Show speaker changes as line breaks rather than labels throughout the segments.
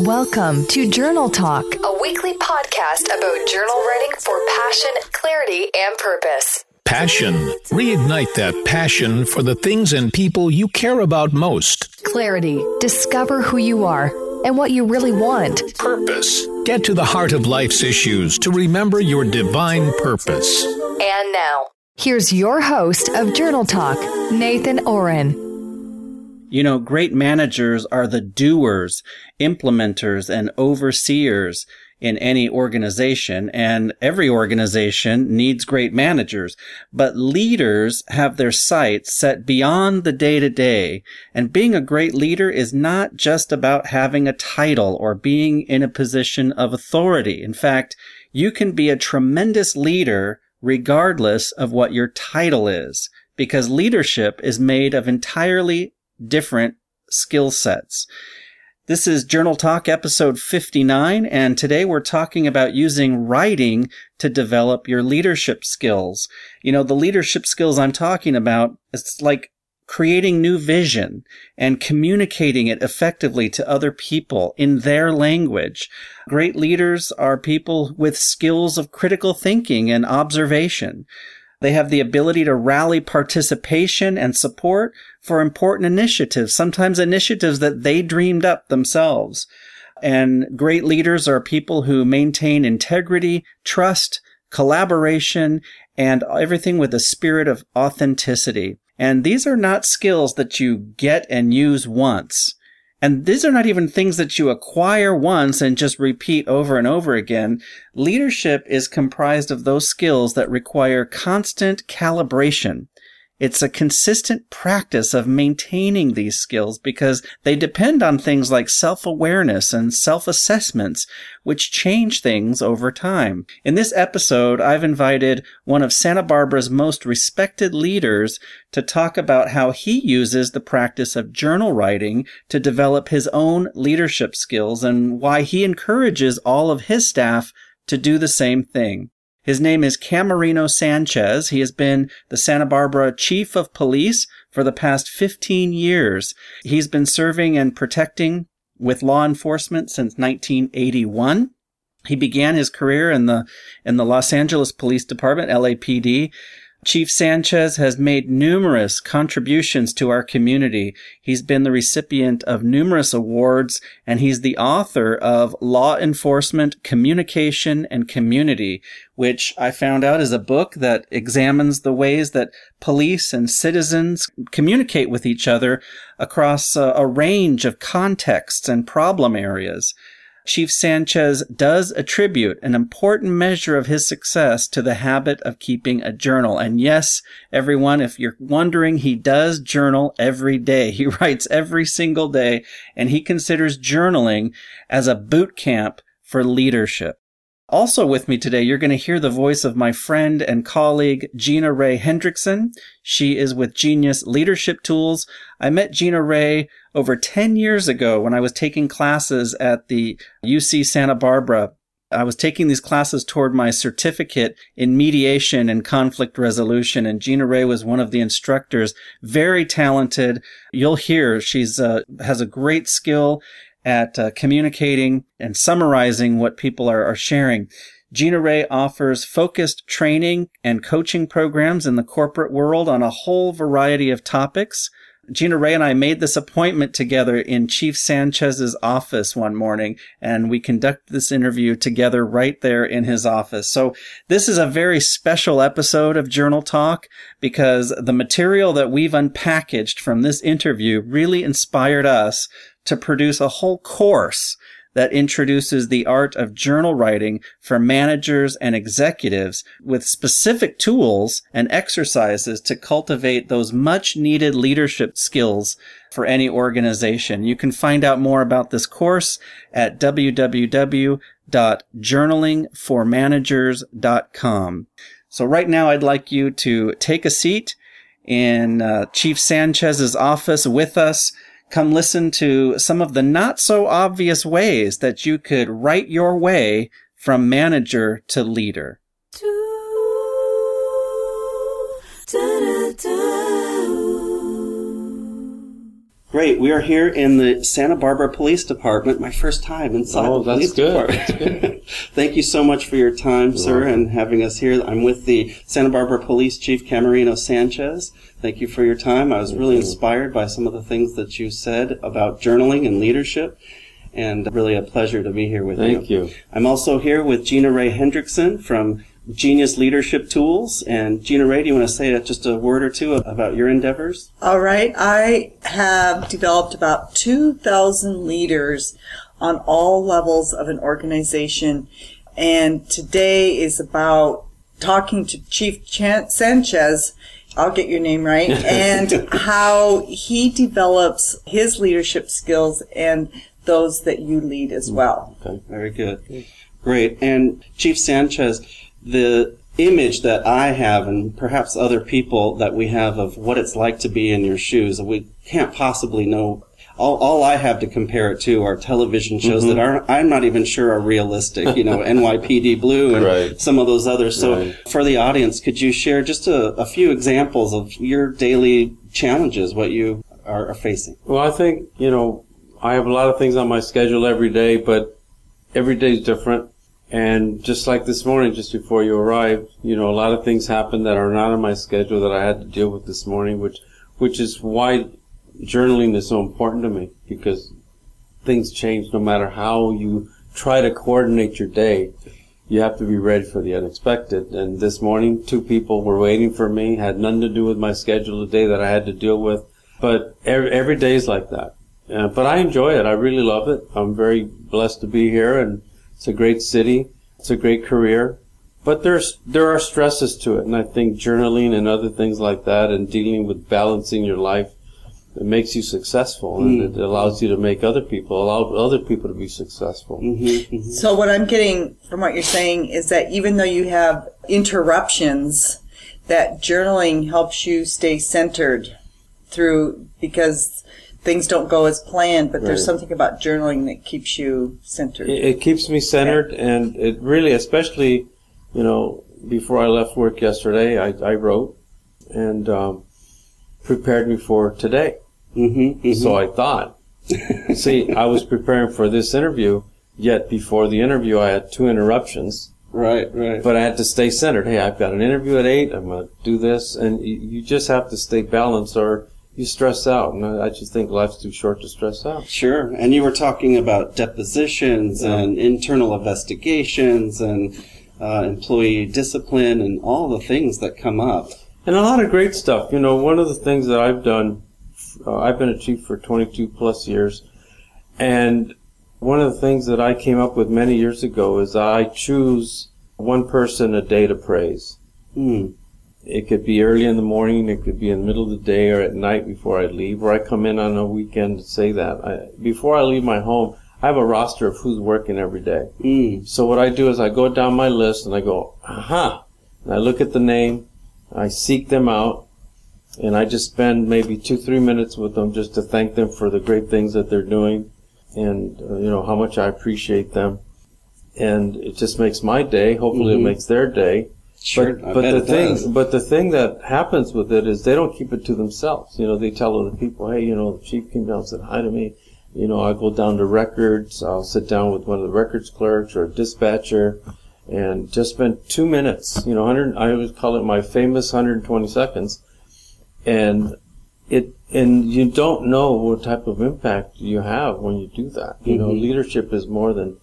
Welcome to Journal Talk,
a weekly podcast about journal writing for passion, clarity, and purpose.
Passion. Reignite that passion for the things and people you care about most.
Clarity. Discover who you are and what you really want.
Purpose. Get to the heart of life's issues to remember your divine purpose.
And now,
here's your host of Journal Talk, Nathan Ohren.
You know, great managers are the doers, implementers, and overseers in any organization, and every organization needs great managers. But leaders have their sights set beyond the day to day, and being a great leader is not just about having a title or being in a position of authority. In fact, you can be a tremendous leader regardless of what your title is, because leadership is made of entirely different skill sets. This is Journal Talk episode 59, and today we're talking about using writing to develop your leadership skills. You know, the leadership skills I'm talking about, it's like creating new vision and communicating it effectively to other people in their language. Great leaders are people with skills of critical thinking and observation. They have the ability to rally participation and support for important initiatives, sometimes initiatives that they dreamed up themselves. And great leaders are people who maintain integrity, trust, collaboration, and everything with a spirit of authenticity. And these are not skills that you get and use once. And these are not even things that you acquire once and just repeat over and over again. Leadership is comprised of those skills that require constant calibration. It's a consistent practice of maintaining these skills because they depend on things like self-awareness and self-assessments, which change things over time. In this episode, I've invited one of Santa Barbara's most respected leaders to talk about how he uses the practice of journal writing to develop his own leadership skills and why he encourages all of his staff to do the same thing. His name is Camarino Sanchez. He has been the Santa Barbara Chief of Police for the past 15 years. He's been serving and protecting with law enforcement since 1981. He began his career in the in the Los Angeles Police Department, LAPD, Chief Sanchez has made numerous contributions to our community. He's been the recipient of numerous awards, and he's the author of Law Enforcement, Communication, and Community, which I found out is a book that examines the ways that police and citizens communicate with each other across a, a range of contexts and problem areas. Chief Sanchez does attribute an important measure of his success to the habit of keeping a journal. And yes, everyone, if you're wondering, he does journal every day. He writes every single day and he considers journaling as a boot camp for leadership. Also with me today, you're going to hear the voice of my friend and colleague, Gina Rae Hendrickson. She is with Genius Leadership Tools. I met Gina Rae over 10 years ago when I was taking classes at the UC Santa Barbara. I was taking these classes toward my certificate in mediation and conflict resolution, and Gina Rae was one of the instructors. Very talented. You'll hear she's uh, has a great skill at uh, communicating and summarizing what people are, are sharing. Gina Rae offers focused training and coaching programs in the corporate world on a whole variety of topics. Gina Rae and I made this appointment together in Chief Sanchez's office one morning, and we conducted this interview together right there in his office. So this is a very special episode of Journal Talk because the material that we've unpackaged from this interview really inspired us to produce a whole course that introduces the art of journal writing for managers and executives with specific tools and exercises to cultivate those much needed leadership skills for any organization. You can find out more about this course at www.journalingformanagers.com. So right now I'd like you to take a seat in uh, Chief Sanchez's office with us come listen to some of the not so obvious ways that you could write your way from manager to leader. Great. We are here in the Santa Barbara Police Department. My first time inside
Oh,
the police
that's good.
department. Thank you so much for your time, sir,
welcome.
and having us here. I'm with the Santa Barbara Police Chief Camarino Sanchez. Thank you for your time. I was really inspired by some of the things that you said about journaling and leadership, and really a pleasure to be here with you.
Thank you.
I'm also here with Gina Rae Hendrickson from Genius Leadership Tools. And Gina Rae, do you want to say just a word or two about your endeavors?
All right. I have developed about 2,000 leaders on all levels of an organization. And today is about talking to Chief Chan- Sanchez. I'll get your name right. And how he develops his leadership skills and those that you lead as well.
Okay, very good. Great. And Chief Sanchez, the image that I have and perhaps other people that we have of what it's like to be in your shoes, we can't possibly know. All, all I have to compare it to are television shows that mm-hmm. are I'm not even sure are realistic. You know, NYPD Blue and
Right.
some of those others. So,
Right.
for the audience, could you share just a, a few examples of your daily challenges, what you are, are facing?
Well, I think, you know, I have a lot of things on my schedule every day, but every day is different. And just like this morning, just before you arrived, you know, a lot of things happened that are not on my schedule that I had to deal with this morning, which, which is why journaling is so important to me because things change no matter how you try to coordinate your day. You have to be ready for the unexpected. And this morning, two people were waiting for me, had nothing to do with my schedule today that I had to deal with. But every, every day is like that. Uh, but I enjoy it. I really love it. I'm very blessed to be here and it's a great city. It's a great career. But there's, there are stresses to it. And I think journaling and other things like that and dealing with balancing your life, it makes you successful and mm-hmm. it allows you to make other people, allow other people to be successful. Mm-hmm, mm-hmm.
So what I'm getting from what you're saying is that even though you have interruptions, that journaling helps you stay centered through because things don't go as planned, but there's
Right.
something about journaling that keeps you centered.
It, it keeps me centered, and it really, especially, you know, before I left work yesterday, I, I wrote and um, prepared me for today.
Mm-hmm,
So I thought. See, I was preparing for this interview, yet before the interview, I had two interruptions,
Right, right.
but I had to stay centered. Hey, I've got an interview at eight. I'm going to do this, and you, you just have to stay balanced, or you stress out. And I just think life's too short to stress out.
Sure. And you were talking about depositions and internal investigations and uh, employee discipline and all the things that come up.
And a lot of great stuff. You know, one of the things that I've done, uh, I've been a chief for 22 plus years, and one of the things that I came up with many years ago is I choose one person a day to praise.
Hmm.
It could be early in the morning, it could be in the middle of the day or at night before I leave, or I come in on a weekend to say that. I, before I leave my home, I have a roster of who's working every day.
Mm.
So what I do is I go down my list and I go, aha, and I look at the name, I seek them out, and I just spend maybe two, three minutes with them just to thank them for the great things that they're doing, and uh, you know how much I appreciate them, and it just makes my day. Hopefully,
Mhm.
it makes their day.
Sure.
But, but the thing,
does.
but the thing that happens with it is they don't keep it to themselves. You know, they tell other people, "Hey, you know, the chief came down and said hi to me." You know, I go down to records. I'll sit down with one of the records clerks or a dispatcher, and just spend two minutes. You know, hundred. I always call it my famous 120 seconds, and it and you don't know what type of impact you have when you do that. You know,
Mhm.
leadership is more than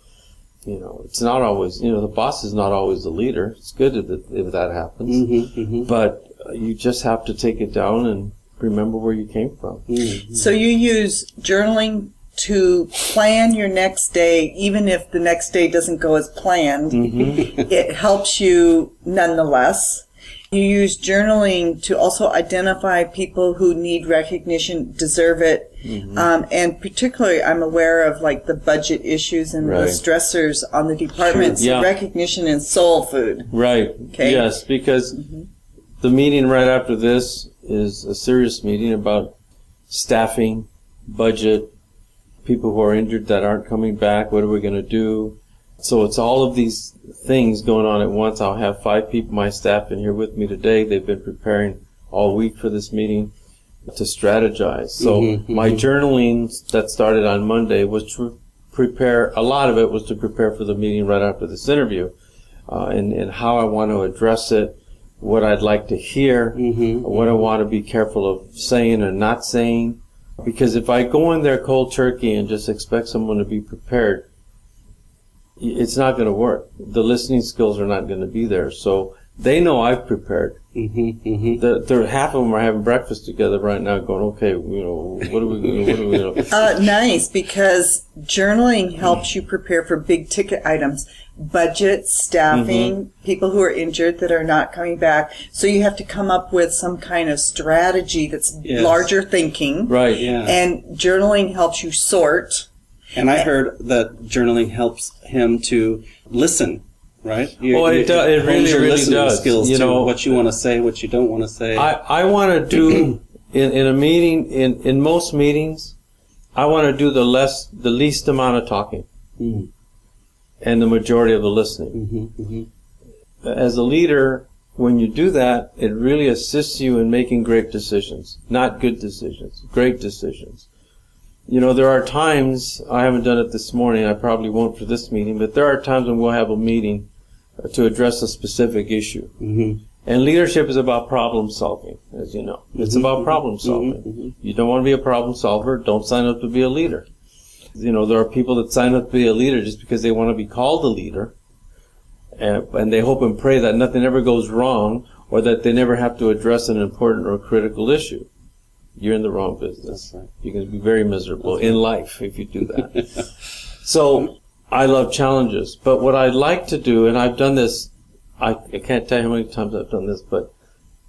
you know. It's not always you know the boss is not always the leader. It's good if, it, if that happens,
Mm-hmm, mm-hmm.
but uh, you just have to take it down and remember where you came from.
Mm.
So you use journaling to plan your next day, even if the next day doesn't go as planned. it helps you nonetheless. You use journaling to also identify people who need recognition, deserve it. Um, and particularly, I'm aware of like the budget issues and the stressors on the departments.
Yeah.
Recognition and soul food.
Right.
Okay.
Yes, because the meeting right after this is a serious meeting about staffing, budget, people who are injured that aren't coming back. What are we going to do? So it's all of these things going on at once. I'll have five people, my staff, in here with me today. They've been preparing all week for this meeting. to strategize. So
Mhm,
my
mhm.
journaling that started on Monday was to prepare, a lot of it was to prepare for the meeting right after this interview, uh, and, and how I want to address it, what I'd like to hear,
Mhm.
what I want to be careful of saying or not saying. Because if I go in there cold turkey and just expect someone to be prepared, it's not going to work. The listening skills are not going to be there. So they know I've prepared.
Mhm, mhm.
The, they're, half of them are having breakfast together right now, going, "Okay, you know, what are we? What are we? You?
Uh, nice, because journaling helps you prepare for big ticket items, budget, staffing,
Mm-hmm.
people who are injured that are not coming back. So you have to come up with some kind of strategy that's
Yes.
larger thinking.
Right?
Yeah.
And journaling helps you sort.
And I heard that journaling helps him to listen, right? You,
Oh, it
you-
do- it really,
your
really does.
Skills
You
to
know-
what you want to say, what you don't want to say.
I, I want to do in, in a meeting in, in most meetings, I want to do the less the least amount of talking
Mhm.
and the majority of the listening.
Mhm, mhm.
As a leader, when you do that, it really assists you in making great decisions, not good decisions, great decisions. You know, there are times I haven't done it this morning. I probably won't for this meeting, but there are times when we'll have a meeting uh, to address a specific issue.
Mhm.
And leadership is about problem solving, as you know. It's about problem solving. You don't want to be a problem solver, don't sign up to be a leader. You know, there are people that sign up to be a leader just because they want to be called a leader. And, and they hope and pray that nothing ever goes wrong or that they never have to address an important or critical issue. You're in the wrong business.
Right.
You're going to be very miserable in life if you do that. so I love challenges, but what I'd like to do, and I've done this, I, I can't tell you how many times I've done this, but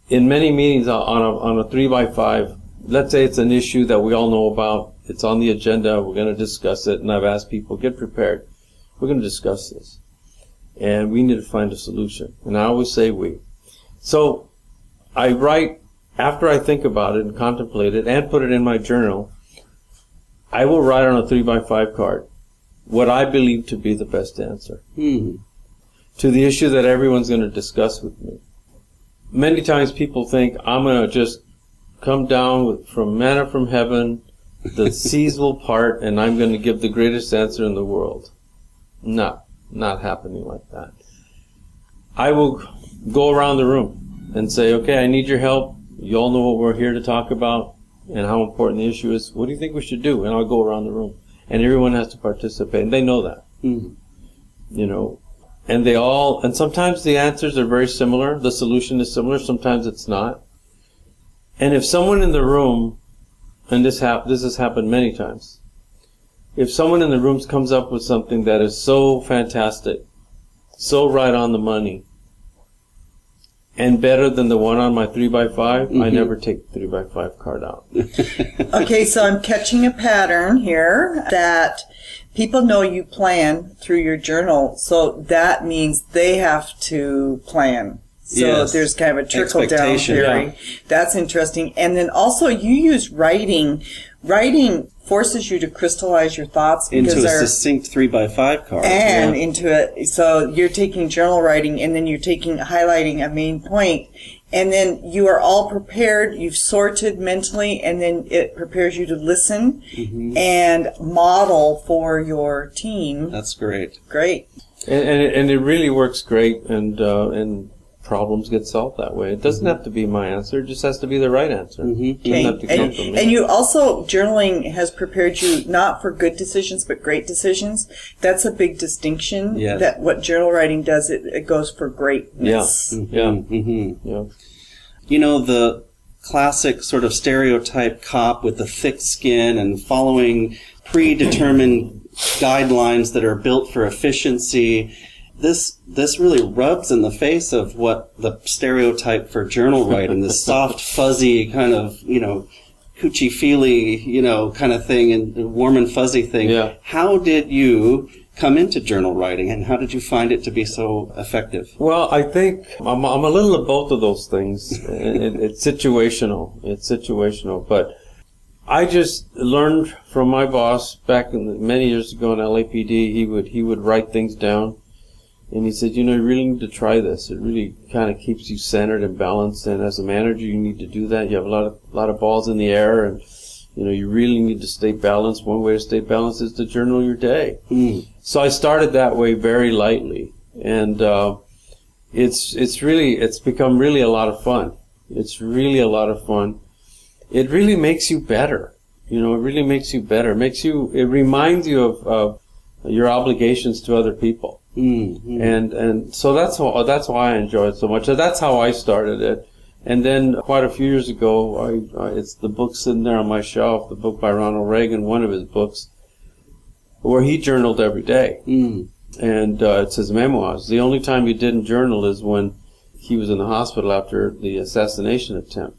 in many meetings on a, on a three by five, let's say it's an issue that we all know about, it's on the agenda, we're going to discuss it, and I've asked people, get prepared. We're going to discuss this. And we need to find a solution. And I always say we. So I write, after I think about it and contemplate it and put it in my journal, I will write on a three by five card what I believe to be the best answer
Mhm.
to the issue that everyone's going to discuss with me. Many times people think I'm going to just come down with, from manna from heaven, the seas will part, and I'm going to give the greatest answer in the world. Not, not happening like that. I will go around the room and say, okay, I need your help. You all know what we're here to talk about and how important the issue is. What do you think we should do? And I'll go around the room. And everyone has to participate, and they know that.
Mhm.
You know, and they all, and sometimes the answers are very similar. The solution is similar. Sometimes it's not. And if someone in the room, and this hap- this has happened many times, if someone in the room comes up with something that is so fantastic, so right on the money, and better than the one on my three by 5 I mm-hmm. never take the three by five card out.
Okay, so I'm catching a pattern here that people know you plan through your journal, so that means they have to plan. So
Yes.
there's kind of a trickle down theory.
yeah.
That's interesting. And then also you use writing. Writing forces you to crystallize your thoughts
Into a
they're
succinct three by five card.
and
Yeah.
into it. So you're taking journal writing and then you're taking highlighting a main. And then you are all prepared. You've sorted mentally and then it prepares you to listen
Mm-hmm.
and model for your team.
That's great.
Great.
And, and, it, and it really works great, and uh, and problems get solved that way. It doesn't mm-hmm. have to be my answer; it just has to be the right answer. Mm-hmm. It doesn't have to come
And,
from me.
and you also, journaling has prepared you not for good decisions, but great decisions. That's a big distinction.
Yes.
That what journal writing does, it, it goes for
yeah,
greatness.
yeah,
hmm
yeah.
You know, the classic sort of stereotype cop with the thick skin and following predetermined guidelines that are built for efficiency. This, this really rubs in the face of what the stereotype for journal writing, this soft, fuzzy kind of, you know, coochie feely, you know, kind of thing and warm and fuzzy thing.
Yeah.
How did you come into journal writing and how did you find it to be so effective?
Well, I think I'm, I'm a little of both of those things. it, it's situational. It's situational, but I just learned from my boss back in the, many years ago in LAPD. He would he would write things down, And he said, you know, you really need to try this. It really kind of keeps you centered and balanced. And as a manager, you need to do that. You have a lot of, lot of balls in the air and, you know, you really need to stay balanced. One way to stay balanced is to journal your day.
Mm.
So I started that way very lightly. And, uh, it's, it's really, it's become really a lot of fun. It's really a lot of fun. It really makes you better. You know, it really makes you better. It makes you, it reminds you of, of your obligations to other people.
Mm.
And, and so that's how, that's why I enjoy it so much. That's how I started it. And then quite a few years ago, I, I, it's the book sitting there on my shelf, the book by Ronald Reagan, one of his books, where he journaled every day.
Mm.
And uh, it's his memoirs. The only time he didn't journal is when he was in the hospital after the assassination attempt.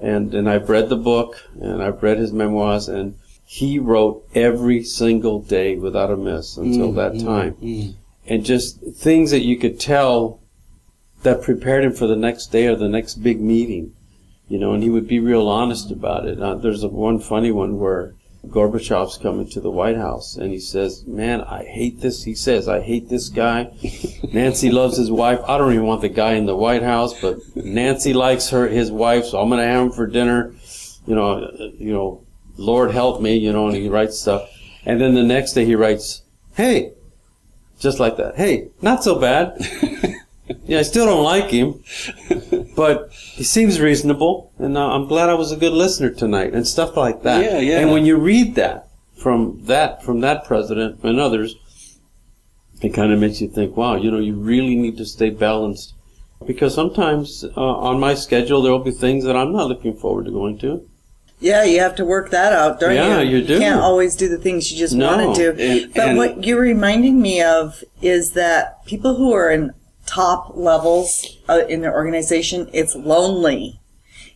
And, and I've read the book and I've read his memoirs and he wrote every single day without a miss until
Mm,
that
mm,
time.
mm.
And just things that you could tell that prepared him for the next day or the next big meeting. You know, and he would be real honest about it. Uh, there's a one funny one where Gorbachev's coming to the White House and he says, man, I hate this. He says, I hate this guy. Nancy loves his wife. I don't even want the guy in the White House, but Nancy likes her, his wife, so I'm going to have him for dinner. You know, uh, you know, Lord help me, you know, and he writes stuff. And then the next day he writes, hey, just like that. Hey, not so bad. yeah, I still don't like him, but he seems reasonable, and uh, I'm glad I was a good listener tonight, and stuff like that.
Yeah, yeah.
And when you read that from that from that president and others, it kind of makes you think, wow, you know, you really need to stay balanced, because sometimes uh, on my schedule there will be things that I'm not looking forward to going to.
Yeah, you have to work that out, don't
Yeah,
you?
you do.
can't always do the things you just
No.
want to do.
And-
but
and-
what you're reminding me of is that people who are in top levels uh, in their organization, it's lonely.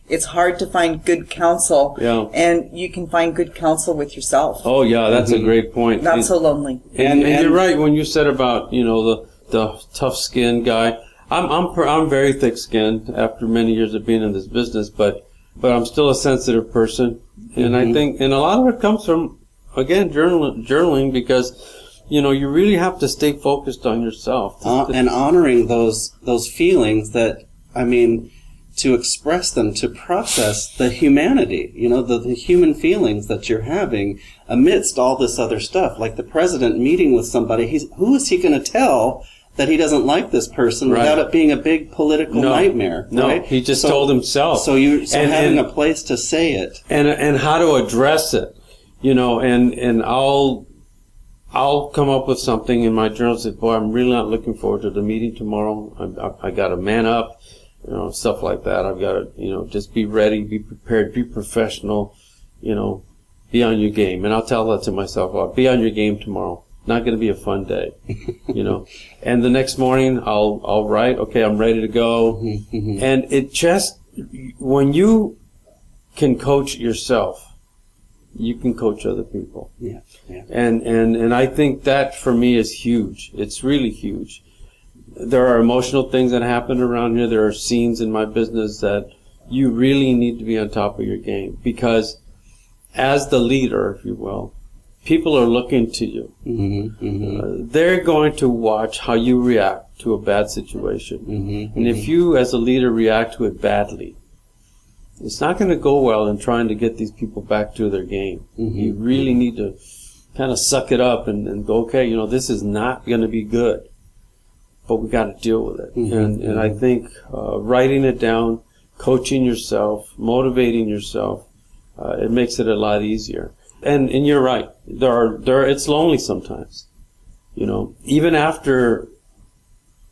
It's hard to find good counsel.
Yeah.
And you can find good counsel with yourself.
Oh yeah, that's a great point.
Not
It-
so lonely.
And,
And-
and,
and-
you're right when you said about you know the the tough skinned guy. I'm I'm I'm very thick skinned after many years of being in this business, but but I'm still a sensitive person, and I think and a lot of it comes from again journal, journaling because you know you really have to stay focused on yourself.
uh, and honoring those those feelings that I mean to express them to process the humanity you know the, the human feelings that you're having amidst all this other stuff. Like the president meeting with somebody he's who is he going to tell that he doesn't like this person
Right.
without it being a big political
No.
nightmare
No,
right?
he just
So-
told himself.
so you so
And-
having
and-
a place to say it
and and how to address it, you know, and and I'll I'll come up with something in my journal. Say, boy, I'm really not looking forward to the meeting tomorrow. I, I, I got to man up, you know, stuff like that. I've got to, you know, just be ready, be prepared, be professional, you know, be on your game. And I'll tell that to myself. I'll be on your game tomorrow. Not going to be a fun day, you know. And the next morning, I'll I'll write. Okay, I'm ready to go. And it just when you can coach yourself, you can coach other people.
yeah yeah
And, and, and I think that for me is huge. It's really huge. There are emotional things that happen around here. There are scenes in my business that you really need to be on top of your game because as the leader, if you will, people are looking to you.
hmm hmm
Uh, they're going to watch how you react to a bad situation.
hmm
And if you, as a leader, react to it badly, it's not going to go well in trying to get these people back to their game.
Mhm.
You really need to kind of suck it up and, and go, okay, you know, this is not going to be good, but we got to deal with it. And, and I think uh, writing it down, coaching yourself, motivating yourself, uh, it makes it a lot easier. And and you're right. There are there it's lonely sometimes. You know, even after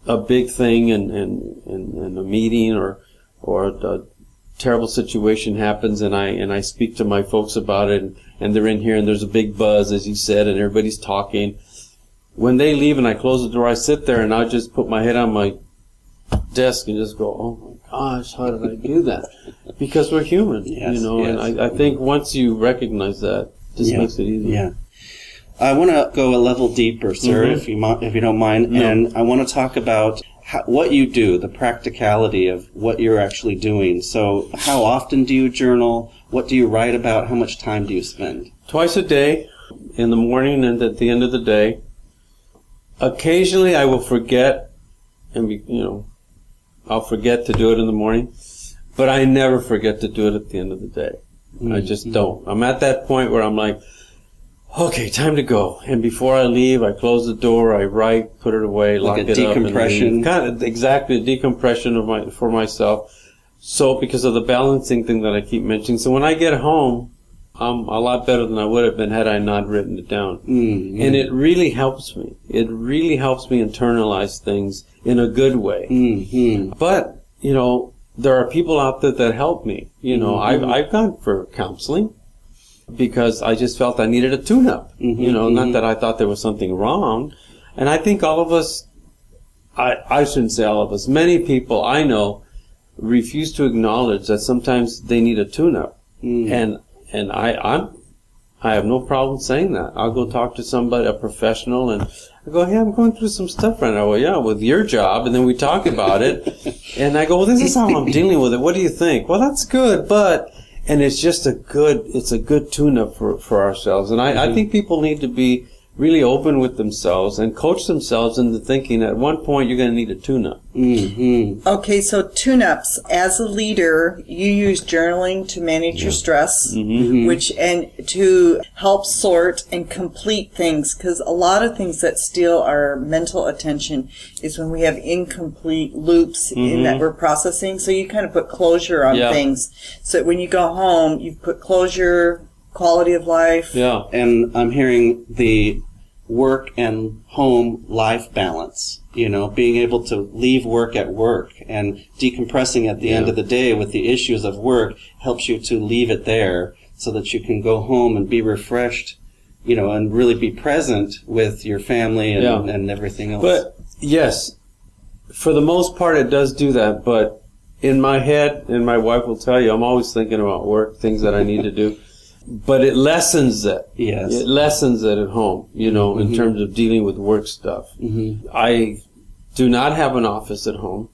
a big thing and, and, and, and a meeting or or a terrible situation happens and I and I speak to my folks about it and, and they're in here and there's a big buzz as you said and everybody's talking. When they leave and I close the door, I sit there and I just put my head on my desk and just go, Oh my gosh, how did I do that? Because we're human,
Yes,
you know, and. I, I think once you recognize that, just
Yeah,
makes it easier.
Yeah. I want to go a level deeper, sir,
Mhm.
if you mi- if you don't mind,
No.
and I want to talk about how, what you do, the practicality of what you're actually doing. So, how often do you journal? What do you write about? How much time do you spend?
twice a day in the morning and at the end of the day occasionally I will forget and be, you know, I'll forget to do it in the morning, but I never forget to do it at the end of the day. I just don't. I'm at that point where I'm like, okay, time to go. And before I leave, I close the door, I write, put it away,
Like
lock it up, and
decompression.
Kind of exactly a decompression of my for myself. So because of the balancing thing that I keep mentioning, so when I get home, I'm a lot better than I would have been had I not written it down.
Mm,
And it really helps me. It really helps me internalize things in a good way.
mm,
But, you know, there are people out there that help me. You know,
Mm-hmm.
I've, I've gone for counseling because I just felt I needed a tune up.
Mm-hmm,
You know, not that I thought there was something wrong. And I think all of us, I, I shouldn't say all of us, many people I know refuse to acknowledge that sometimes they need a tune up.
Mm.
And, and I, I'm, I have no problem saying that. I'll go talk to somebody, a professional, and I go, "Hey, I'm going through some stuff right now." Well, yeah, with your job, and then we talk about it, and I go, "Well, this is how I'm dealing with it. What do you think?" Well, that's good, but and it's just a good, it's a good tune-up for for ourselves, and I, I mm-hmm. think people need to be really open with themselves and coach themselves into thinking at one point you're going to need a tune-up.
mm,
Okay, so tune-ups. As a leader, you use journaling to manage your stress, which and to help sort and complete things. Because a lot of things that steal our mental attention is when we have incomplete loops in that we're processing. So you kind of put closure on
Yeah.
things. So that when you go home, you put closure, quality of life.
Yeah.
and I'm hearing the work and home life balance. You know, being able to leave work at work and decompressing at the end of the day with the issues of work helps you to leave it there so that you can go home and be refreshed, you know, and really be present with your family and,
Yeah.
and everything else.
But yes, for the most part, it does do that. But in my head, and my wife will tell you, I'm always thinking about work, things that I need to do. But it lessens it.
Yes.
It lessens it at home, you know, in terms of dealing with work stuff.
Mhm.
I do not have an office at home.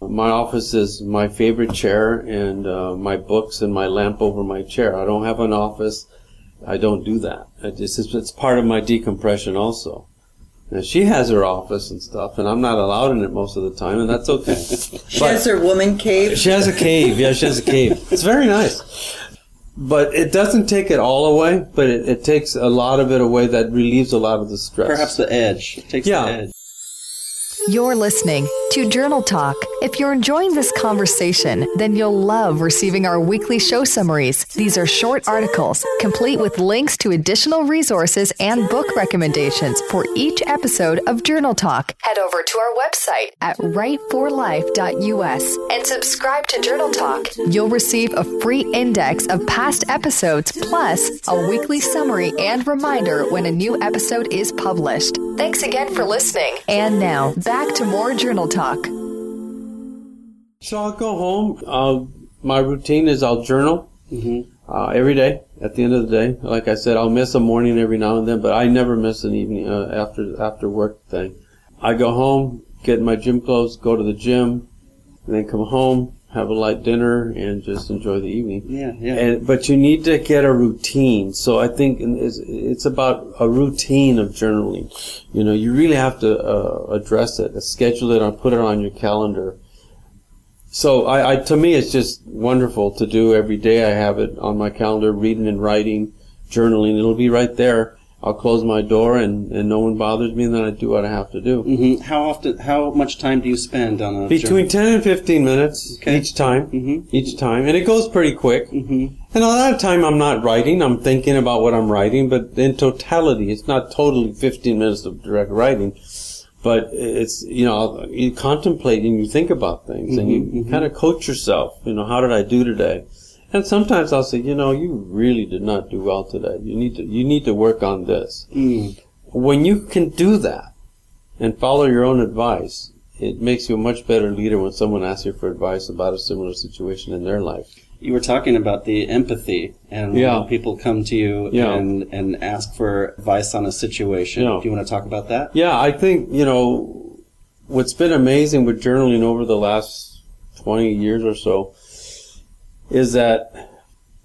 My office is my favorite chair and uh, my books and my lamp over my chair. I don't have an office. I don't do that. It just, it's, it's part of my decompression also. Now, she has her office and stuff, and I'm not allowed in it most of the time, and that's okay.
She has her woman cave.
She has a cave. Yeah, she has a cave. It's very nice. But it doesn't take it all away, but it, it takes a lot of it away that relieves a lot of the stress.
Perhaps the edge. It takes
Yeah.
the edge.
You're listening to Journal Talk. If you're enjoying this conversation, then you'll love receiving our weekly show summaries. These are short articles, complete with links to additional resources and book recommendations for each episode of Journal Talk
Head over to our website
at writeforlife.us.
and subscribe to Journal Talk.
You'll receive a free index of past episodes plus a weekly summary and reminder when a new episode is published.
Thanks again for listening.
And now, back to more Journal Talk.
So I'll go home. I'll, my routine is I'll journal uh, every day. At the end of the day, like I said, I'll miss a morning every now and then, but I never miss an evening uh, after after work thing. I go home, get my gym clothes, go to the gym, and then come home, have a light dinner, and just enjoy the evening.
Yeah, yeah.
And but you need to get a routine. So I think it's, it's about a routine of journaling. You know, you really have to uh, address it, schedule it, or put it on your calendar. So I, I, to me, it's just wonderful to do every day. I have it on my calendar, reading and writing, journaling. It'll be right there. I'll close my door and, and no one bothers me, and then I do what I have to do.
hmm How often? How much time do you spend on a
Between 10 and 15 minutes
Okay.
each time.
Mhm.
Each time. And it goes pretty quick.
hmm
And a lot of time I'm not writing, I'm thinking about what I'm writing, but in totality, it's not totally 15 minutes of direct writing. But it's, you know, you contemplate and you think about things and you, you kind of coach yourself, you know, how did I do today? And sometimes I'll say, you know, you really did not do well today. You need to, you need to work on this.
Mm.
When you can do that and follow your own advice, it makes you a much better leader when someone asks you for advice about a similar situation in their life.
You were talking about the empathy, and
Yeah.
when people come to you
Yeah.
and and ask for advice on a situation.
Yeah.
Do you want to talk about that?
Yeah, I think, you know, what's been amazing with journaling over the last 20 years or so is that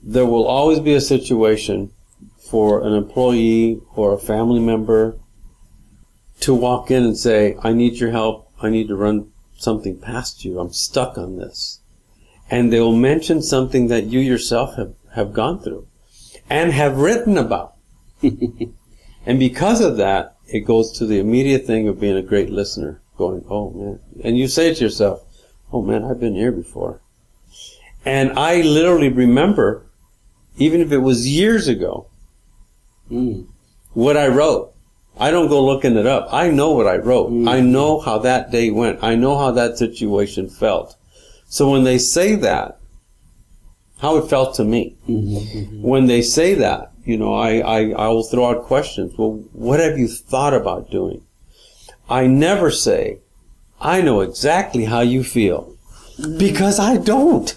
there will always be a situation for an employee or a family member to walk in and say, I need your help. I need to run something past you. I'm stuck on this. And they will mention something that you yourself have, have gone through and have written about. and because of that, it goes to the immediate thing of being a great listener, going, oh man. And you say to yourself, oh man, I've been here before. And I literally remember, even if it was years ago,
Mm.
what I wrote. I don't go looking it up. I know what I wrote. I know how that day went. I know how that situation felt. So when they say that, how it felt to me. When they say that, you know, I, I, I will throw out questions. Well, what have you thought about doing? I never say, I know exactly how you feel. Because I don't.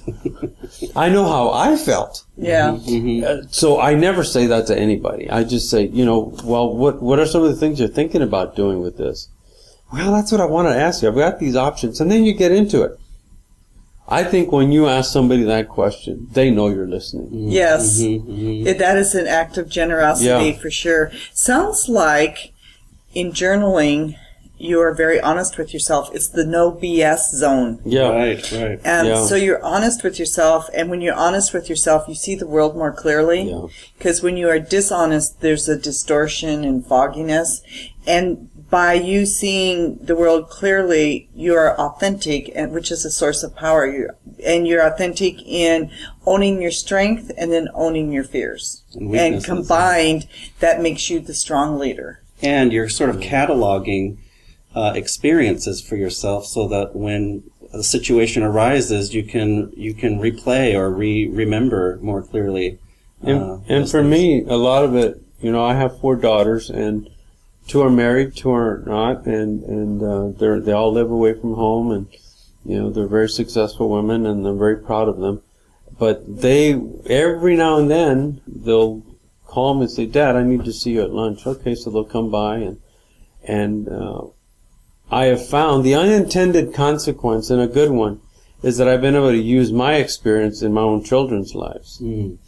I know how I felt.
Yeah. Mm-hmm.
Uh, so I never say that to anybody. I just say, you know, well, what what are some of the things you're thinking about doing with this? Well, that's what I want to ask you. I've got these options, and then you get into it. I think when you ask somebody that question, they know you're listening. Mm-hmm.
Yes. Mm-hmm. It- that is an act of generosity
Yeah.
for sure. Sounds like in journaling, you are very honest with yourself. It's the no BS zone.
Yeah,
Right, right.
And
Yeah.
so you're honest with yourself, and when you're honest with yourself, you see the world more clearly.
Yeah.
Because when you are dishonest, there's a distortion and fogginess. And by you seeing the world clearly, you are authentic, and which is a source of power. You're, and you're authentic in owning your strength and then owning your fears.
And
And, combined, that makes you the strong leader.
and you're sort of cataloging uh, experiences for yourself so that when a situation arises you can you can replay or re remember more clearly
And,
uh,
and
those
for
things.
me, a lot of it, you know, I have four daughters, and two are married, two are not, and and uh, they they all live away from home, and you know they're very successful women, and I'm very proud of them. But they every now and then they'll call me and say, "Dad, I need to see you at lunch." Okay, so they'll come by, and and uh, I have found the unintended consequence, and a good one, is that I've been able to use my experience in my own children's lives.
Mm.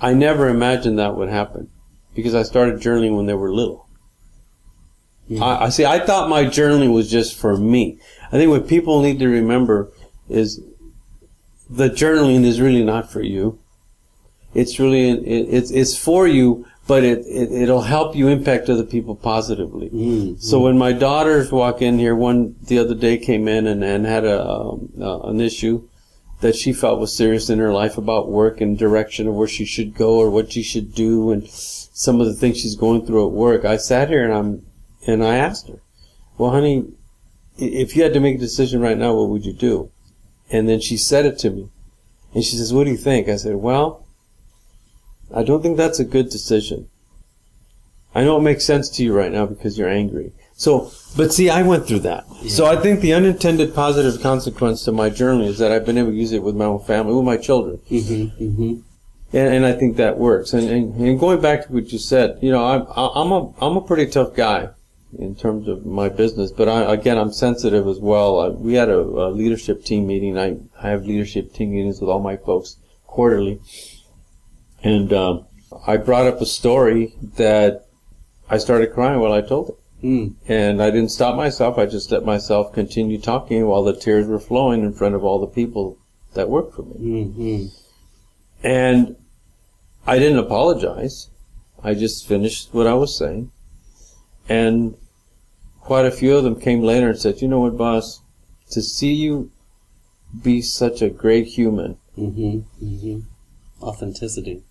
I never imagined that would happen because I started journaling when they were little. I, I see. I thought my journaling was just for me. I think what people need to remember is the journaling is really not for you. It's really it, it's it's for you, but it, it it'll help you impact other people positively.
Mm.
So when my daughters walk in here, one the other day came in and, and had a um, uh, an issue that she felt was serious in her life about work and direction of where she should go or what she should do and some of the things she's going through at work. I sat here and I'm and I asked her, "Well, honey, if you had to make a decision right now, what would you do?" And then she said it to me, and she says, "What do you think?" I said, "Well, I don't think that's a good decision. I know it makes sense to you right now because you're angry." So, but see, I went through that. So I think the unintended positive consequence to my journey is that I've been able to use it with my own family, with my children.
Mm-hmm, mm-hmm.
And, and I think that works. And, and, and going back to what you said, you know, I'm, I'm a, I'm a pretty tough guy in terms of my business, but I, again, I'm sensitive as well. Uh, we had a, a leadership team meeting. I, I have leadership team meetings with all my folks quarterly. And, um, I brought up a story that I started crying while I told it.
Mm.
And I didn't stop myself. I just let myself continue talking while the tears were flowing in front of all the people that worked for me.
Mm-hmm.
And I didn't apologize. I just finished what I was saying. And quite a few of them came later and said, you know what, boss? To see you be such a great human
Mm-hmm. Mm-hmm. Authenticity.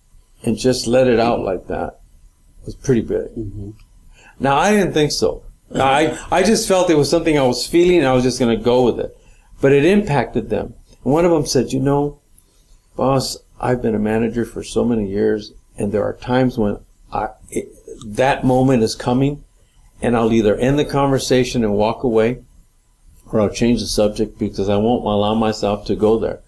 And just let it out like that was pretty big.
Mm-hmm.
Now, I didn't think so. I, I just felt it was something I was feeling and I was just going to go with it. But it impacted them. And one of them said, you know, boss, I've been a manager for so many years and there are times when I, it, that moment is coming and I'll either end the conversation and walk away or I'll change the subject because I won't allow myself to go there.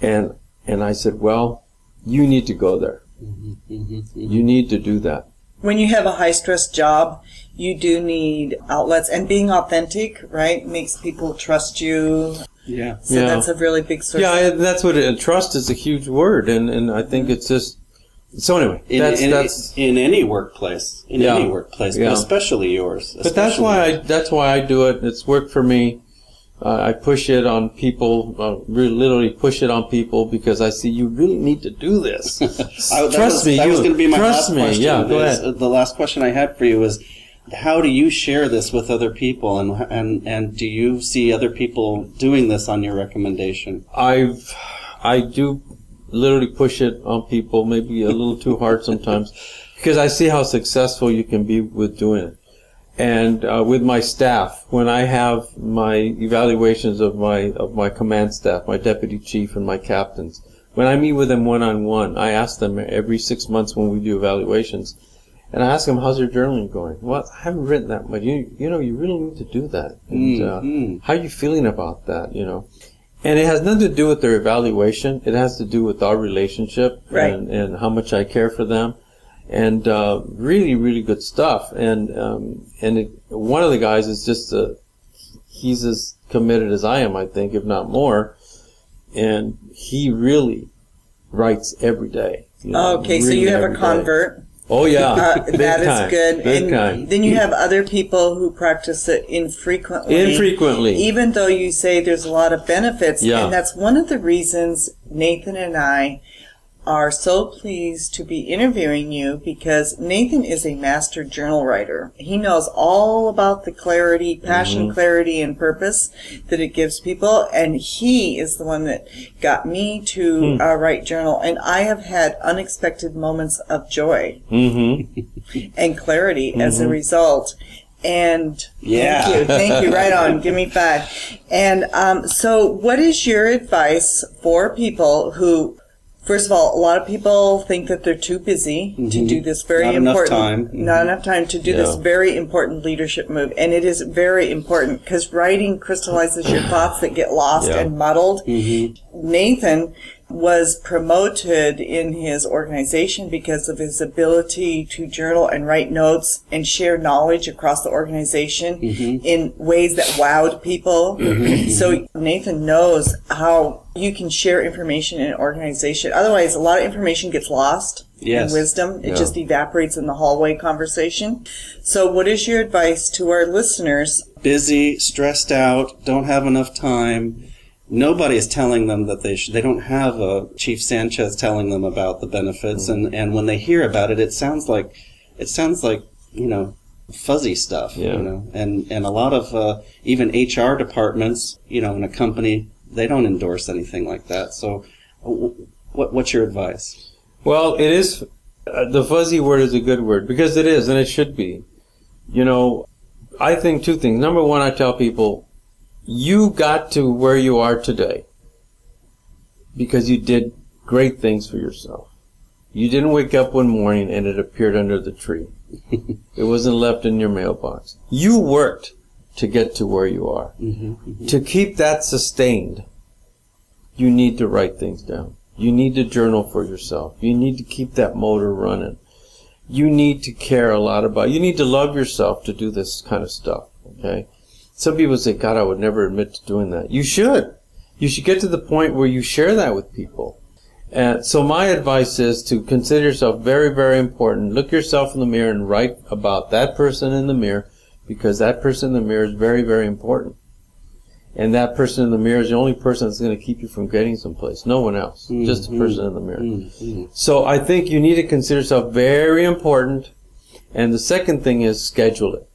And, and I said, well, you need to go there. You need to do that.
when you have a high stress job, you do need outlets and being authentic, right, makes people trust you.
Yeah.
So
Yeah.
that's a really big source.
Yeah, I, that's what it, trust is a huge word, and and I think it's just so anyway,
in,
that's
in,
that's
in any workplace, in
Yeah.
any workplace,
Yeah.
but especially yours.
But that's why I that's why I do it. It's worked for me. Uh, I push it on people, uh, really, literally push it on people because I see you really need to do this.
I,
trust
was,
me,
That
you
was going to be my
trust
last
me.
question.
Yeah, go
is-
ahead.
The last question I had for you was, how do you share this with other people, and and and do you see other people doing this on your recommendation?
I've I do literally push it on people, maybe a little too hard sometimes, because I see how successful you can be with doing it. And uh, with my staff, when I have my evaluations of my of my command staff, my deputy chief and my captains, when I meet with them one on one, I ask them every six months when we do evaluations, and I ask them, "How's your journaling going?" Well, I haven't written that much. You you know, you really need to do that. And uh,
Mhm.
how are you feeling about that? You know, and it has nothing to do with their evaluation. It has to do with our relationship
Right.
and, and how much I care for them. And uh, really, really good stuff. And um, and it, one of the guys is just a, he's as committed as I am, I think, if not more. And he really writes every day. you know,
Okay, so you have a
every day.
convert.
Oh yeah,
Uh, that is
time.
good.
Big
and
time.
then you have other people who practice it infrequently.
Infrequently.
Even though you say there's a lot of benefits.
Yeah.
And that's one of the reasons Nathan and I are so pleased to be interviewing you because Nathan is a master journal writer. He knows all about the clarity, passion,
Mm-hmm.
clarity, and purpose that it gives people. And he is the one that got me to
Hmm.
uh, write journal. And I have had unexpected moments of joy
Mm-hmm.
and clarity as a result. And
Yeah.
thank you, thank you. Right on. Give me five. And um, so, what is your advice for people who, first of all, a lot of people think that they're too busy to do this very
Mm-hmm. Not enough
important,
time. Mhm.
not enough time to do this very important leadership move, and it is very important because writing crystallizes your thoughts that get lost
Yeah.
and muddled.
Mm-hmm.
Nathan was promoted in his organization because of his ability to journal and write notes and share knowledge across the organization mm-hmm. in ways that wowed people. Mm-hmm. so Nathan knows how you can share information in an organization. Otherwise, a lot of information gets lost.
Yes.
And wisdom. It
Yeah.
just evaporates in the hallway conversation. So what is your advice to our listeners?
Busy, stressed out, don't have enough time. Nobody is telling them that they should. They don't have a Chief Sanchez telling them about the benefits,
Mm-hmm.
and and when they hear about it, it sounds like it sounds like you know fuzzy stuff.
Yeah.
You know, and and a lot of uh, even HR departments, you know, in a company, they don't endorse anything like that. So, what what's your advice?
Well, it is. Uh, the fuzzy word is a good word because it is, and it should be. You know, I think two things. Number one, I tell people, you got to where you are today because you did great things for yourself. You didn't wake up one morning and it appeared under the tree. it wasn't left in your mailbox. You worked to get to where you are. Mm-hmm, mm-hmm. To keep that sustained, you need to write things down. You need to journal for yourself. You need to keep that motor running. You need to care a lot about, you need to love yourself to do this kind of stuff. Okay. Some people say, God, I would never admit to doing that. You should. You should get to the point where you share that with people. And so my advice is to consider yourself very, very important. Look yourself in the mirror and write about that person in the mirror because that person in the mirror is very, very important. And that person in the mirror is the only person that's going to keep you from getting someplace. No one else. Mm-hmm. Just the person in the mirror. Mm-hmm. So I think you need to consider yourself very important. And the second thing is schedule it.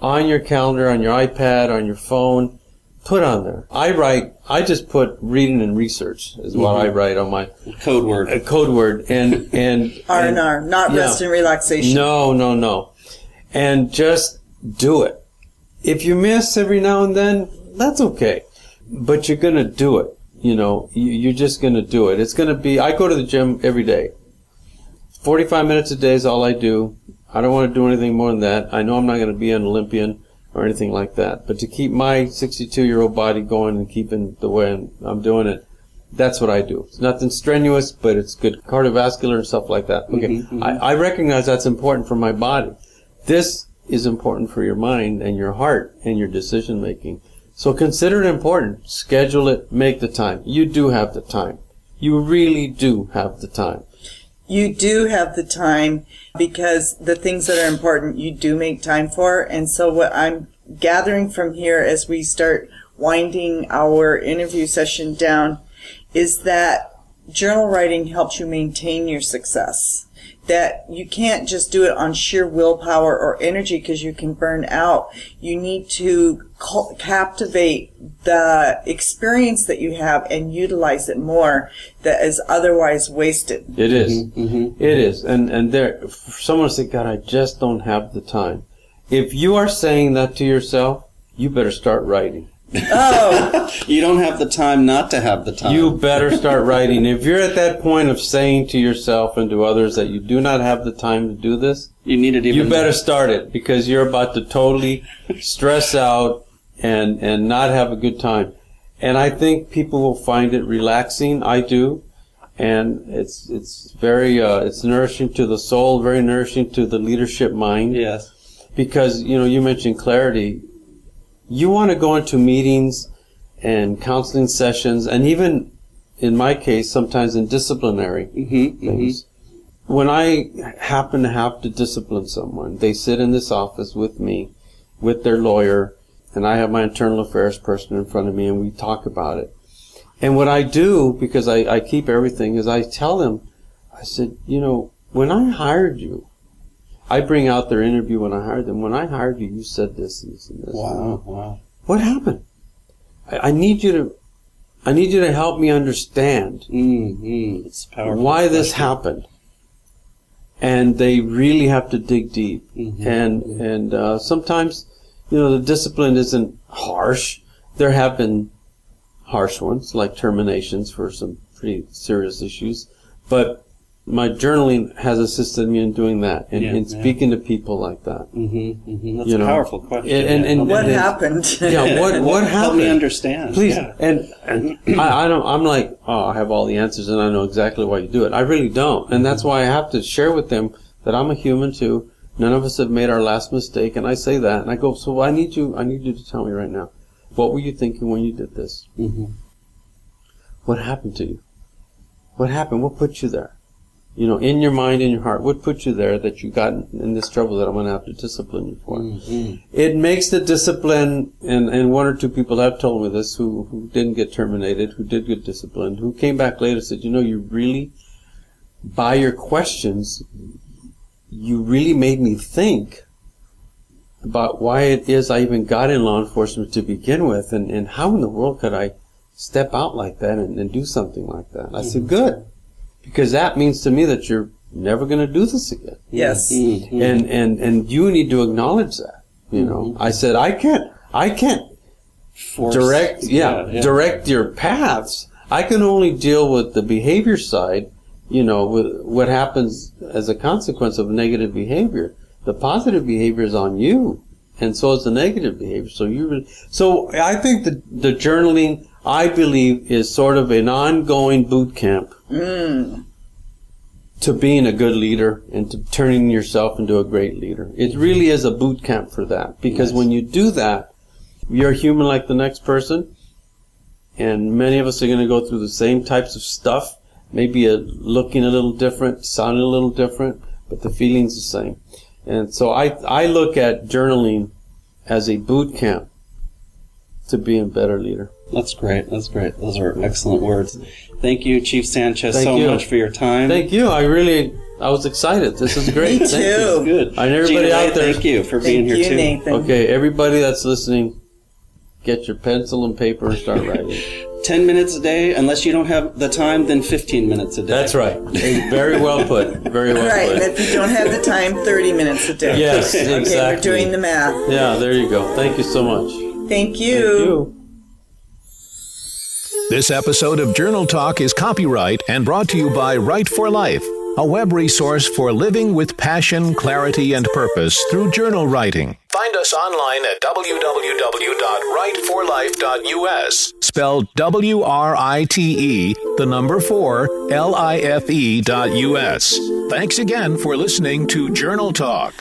On your calendar, on your iPad, on your phone, put on there. I write, I just put reading and research is what I mm-hmm. write on my
Code word.
a code word. And, and,
R
and-
and R, not
yeah.
rest and relaxation.
no, no, no. And just do it. If you miss every now and then, that's okay. But you're gonna do it. You know, you- you're just gonna do it. It's gonna be, I go to the gym every day. 45 minutes a day is all I do. I don't want to do anything more than that. I know I'm not gonna be an Olympian or anything like that. But to keep my 62 year old body going and keeping the way I'm- doing it, that's what I do. It's nothing strenuous, but it's good cardiovascular and stuff like that. Okay. Mm-hmm, mm-hmm. I, I recognize that's important for my body. This is important for your mind and your heart and your decision making. So consider it important. Schedule it. Make the time. You do have the time. You really do have the time.
You do have the time because the things that are important you do make time for. And so what I'm gathering from here as we start winding our interview session down is that journal writing helps you maintain your success. That you can't just do it on sheer willpower or energy because you can burn out. You need to captivate the experience that you have and utilize it more that is otherwise wasted.
It is.
Mm-hmm.
It is. And and there, someone to say, God, I just don't have the time. If you are saying that to yourself, you better start writing.
Oh, you don't have the time not to have the time.
You better start writing. If you're at that point of saying to yourself and to others that you do not have the time to do this,
You need it even.
you better start it because you're about to totally stress out and and not have a good time. And I think people will find it relaxing. I do, and it's it's very uh, it's nourishing to the soul, very nourishing to the leadership mind.
Yes.
Because you know you mentioned clarity. You want to go into meetings and counseling sessions, and even in my case, sometimes in disciplinary
Mm-hmm.
things. When I happen to have to discipline someone, they sit in this office with me, with their lawyer, and I have my internal affairs person in front of me, and we talk about it. And what I do, because I, I keep everything, is I tell them, I said, you know, when I hired you, I bring out their interview when I hired them. When I hired you, you said this and this and this.
Wow. Wow.
What happened? I, I need you to, I need you to help me understand
Mm-hmm.
Why this happened. And they really have to dig deep.
Mhm.
And and uh, sometimes, you know, the discipline isn't harsh. There have been harsh ones, like terminations for some pretty serious issues. But my journaling has assisted me in doing that and
Yeah,
in
yeah.
speaking to people like that.
Mm-hmm. mm-hmm. That's
You
a
know,
powerful question.
and- and- and-
What
it is.
happened?
Yeah, what what
Help me understand.
Please,
Yeah.
and, and I, I don't. I'm like, oh, I have all the answers and I know exactly why you do it. I really don't, and that's why I have to share with them that I'm a human too. None of us have made our last mistake, and I say that, and I go, so I need you. I need you to tell me right now, what were you thinking when you did this?
Mhm.
What happened to you? What happened? What put you there? You know, in your mind, in your heart, what put you there that you got in this trouble that I'm going to have to discipline you for?
Mhm.
It makes the discipline, and, and one or two people have told me this who, who didn't get terminated, who did get disciplined, who came back later and said, you know, you really, by your questions, you really made me think about why it is I even got in law enforcement to begin with, and, and how in the world could I step out like that and, and do something like that? I said, good, because that means to me that you're never going to do this again
yes.
Mhm.
and and and you need to acknowledge that you know i said i can't i can't
Force-
direct yeah,
yeah.
direct your paths i can only deal with the behavior side you know what happens as a consequence of negative behavior the positive behavior is on you and so is the negative behavior so you so i think the the journaling i believe is sort of an ongoing boot camp mm. to being a good leader and to turning yourself into a great leader. It really is a boot camp for that because
Yes.
when you do that, you're human like the next person, and many of us are going to go through the same types of stuff. Maybe a, looking a little different, sounding a little different, but the feeling's the same. And so I I look at journaling as a boot camp to be a better leader.
That's great. That's great. Those are excellent words. Thank you, Chief Sanchez,
Thank
so
you.
much for your time.
Thank you. I really I was excited. This is great.
Me
Thank you.
too.
Good.
And everybody
Gina
out there-
Thank you for being
Thank
here
you,
too.
Nathan.
Okay, everybody that's listening, get your pencil and paper and start writing.
10 minutes a day, unless you don't have the time, then 15 minutes a day.
That's right. Very well put. Very well
Right, and
put.
if you don't have the time, 30 minutes a day.
Yes,
Okay, we're
exactly.
doing the math.
Yeah, there you go. Thank you so much.
Thank you.
Thank you.
This episode of Journal Talk is copyright and brought to you by Write for Life, a web resource for living with passion, clarity, and purpose through journal writing. Find us online at www.writeforlife.us, spelled W R I T E, the number 4, L I F E dot US. Thanks again for listening to Journal Talk.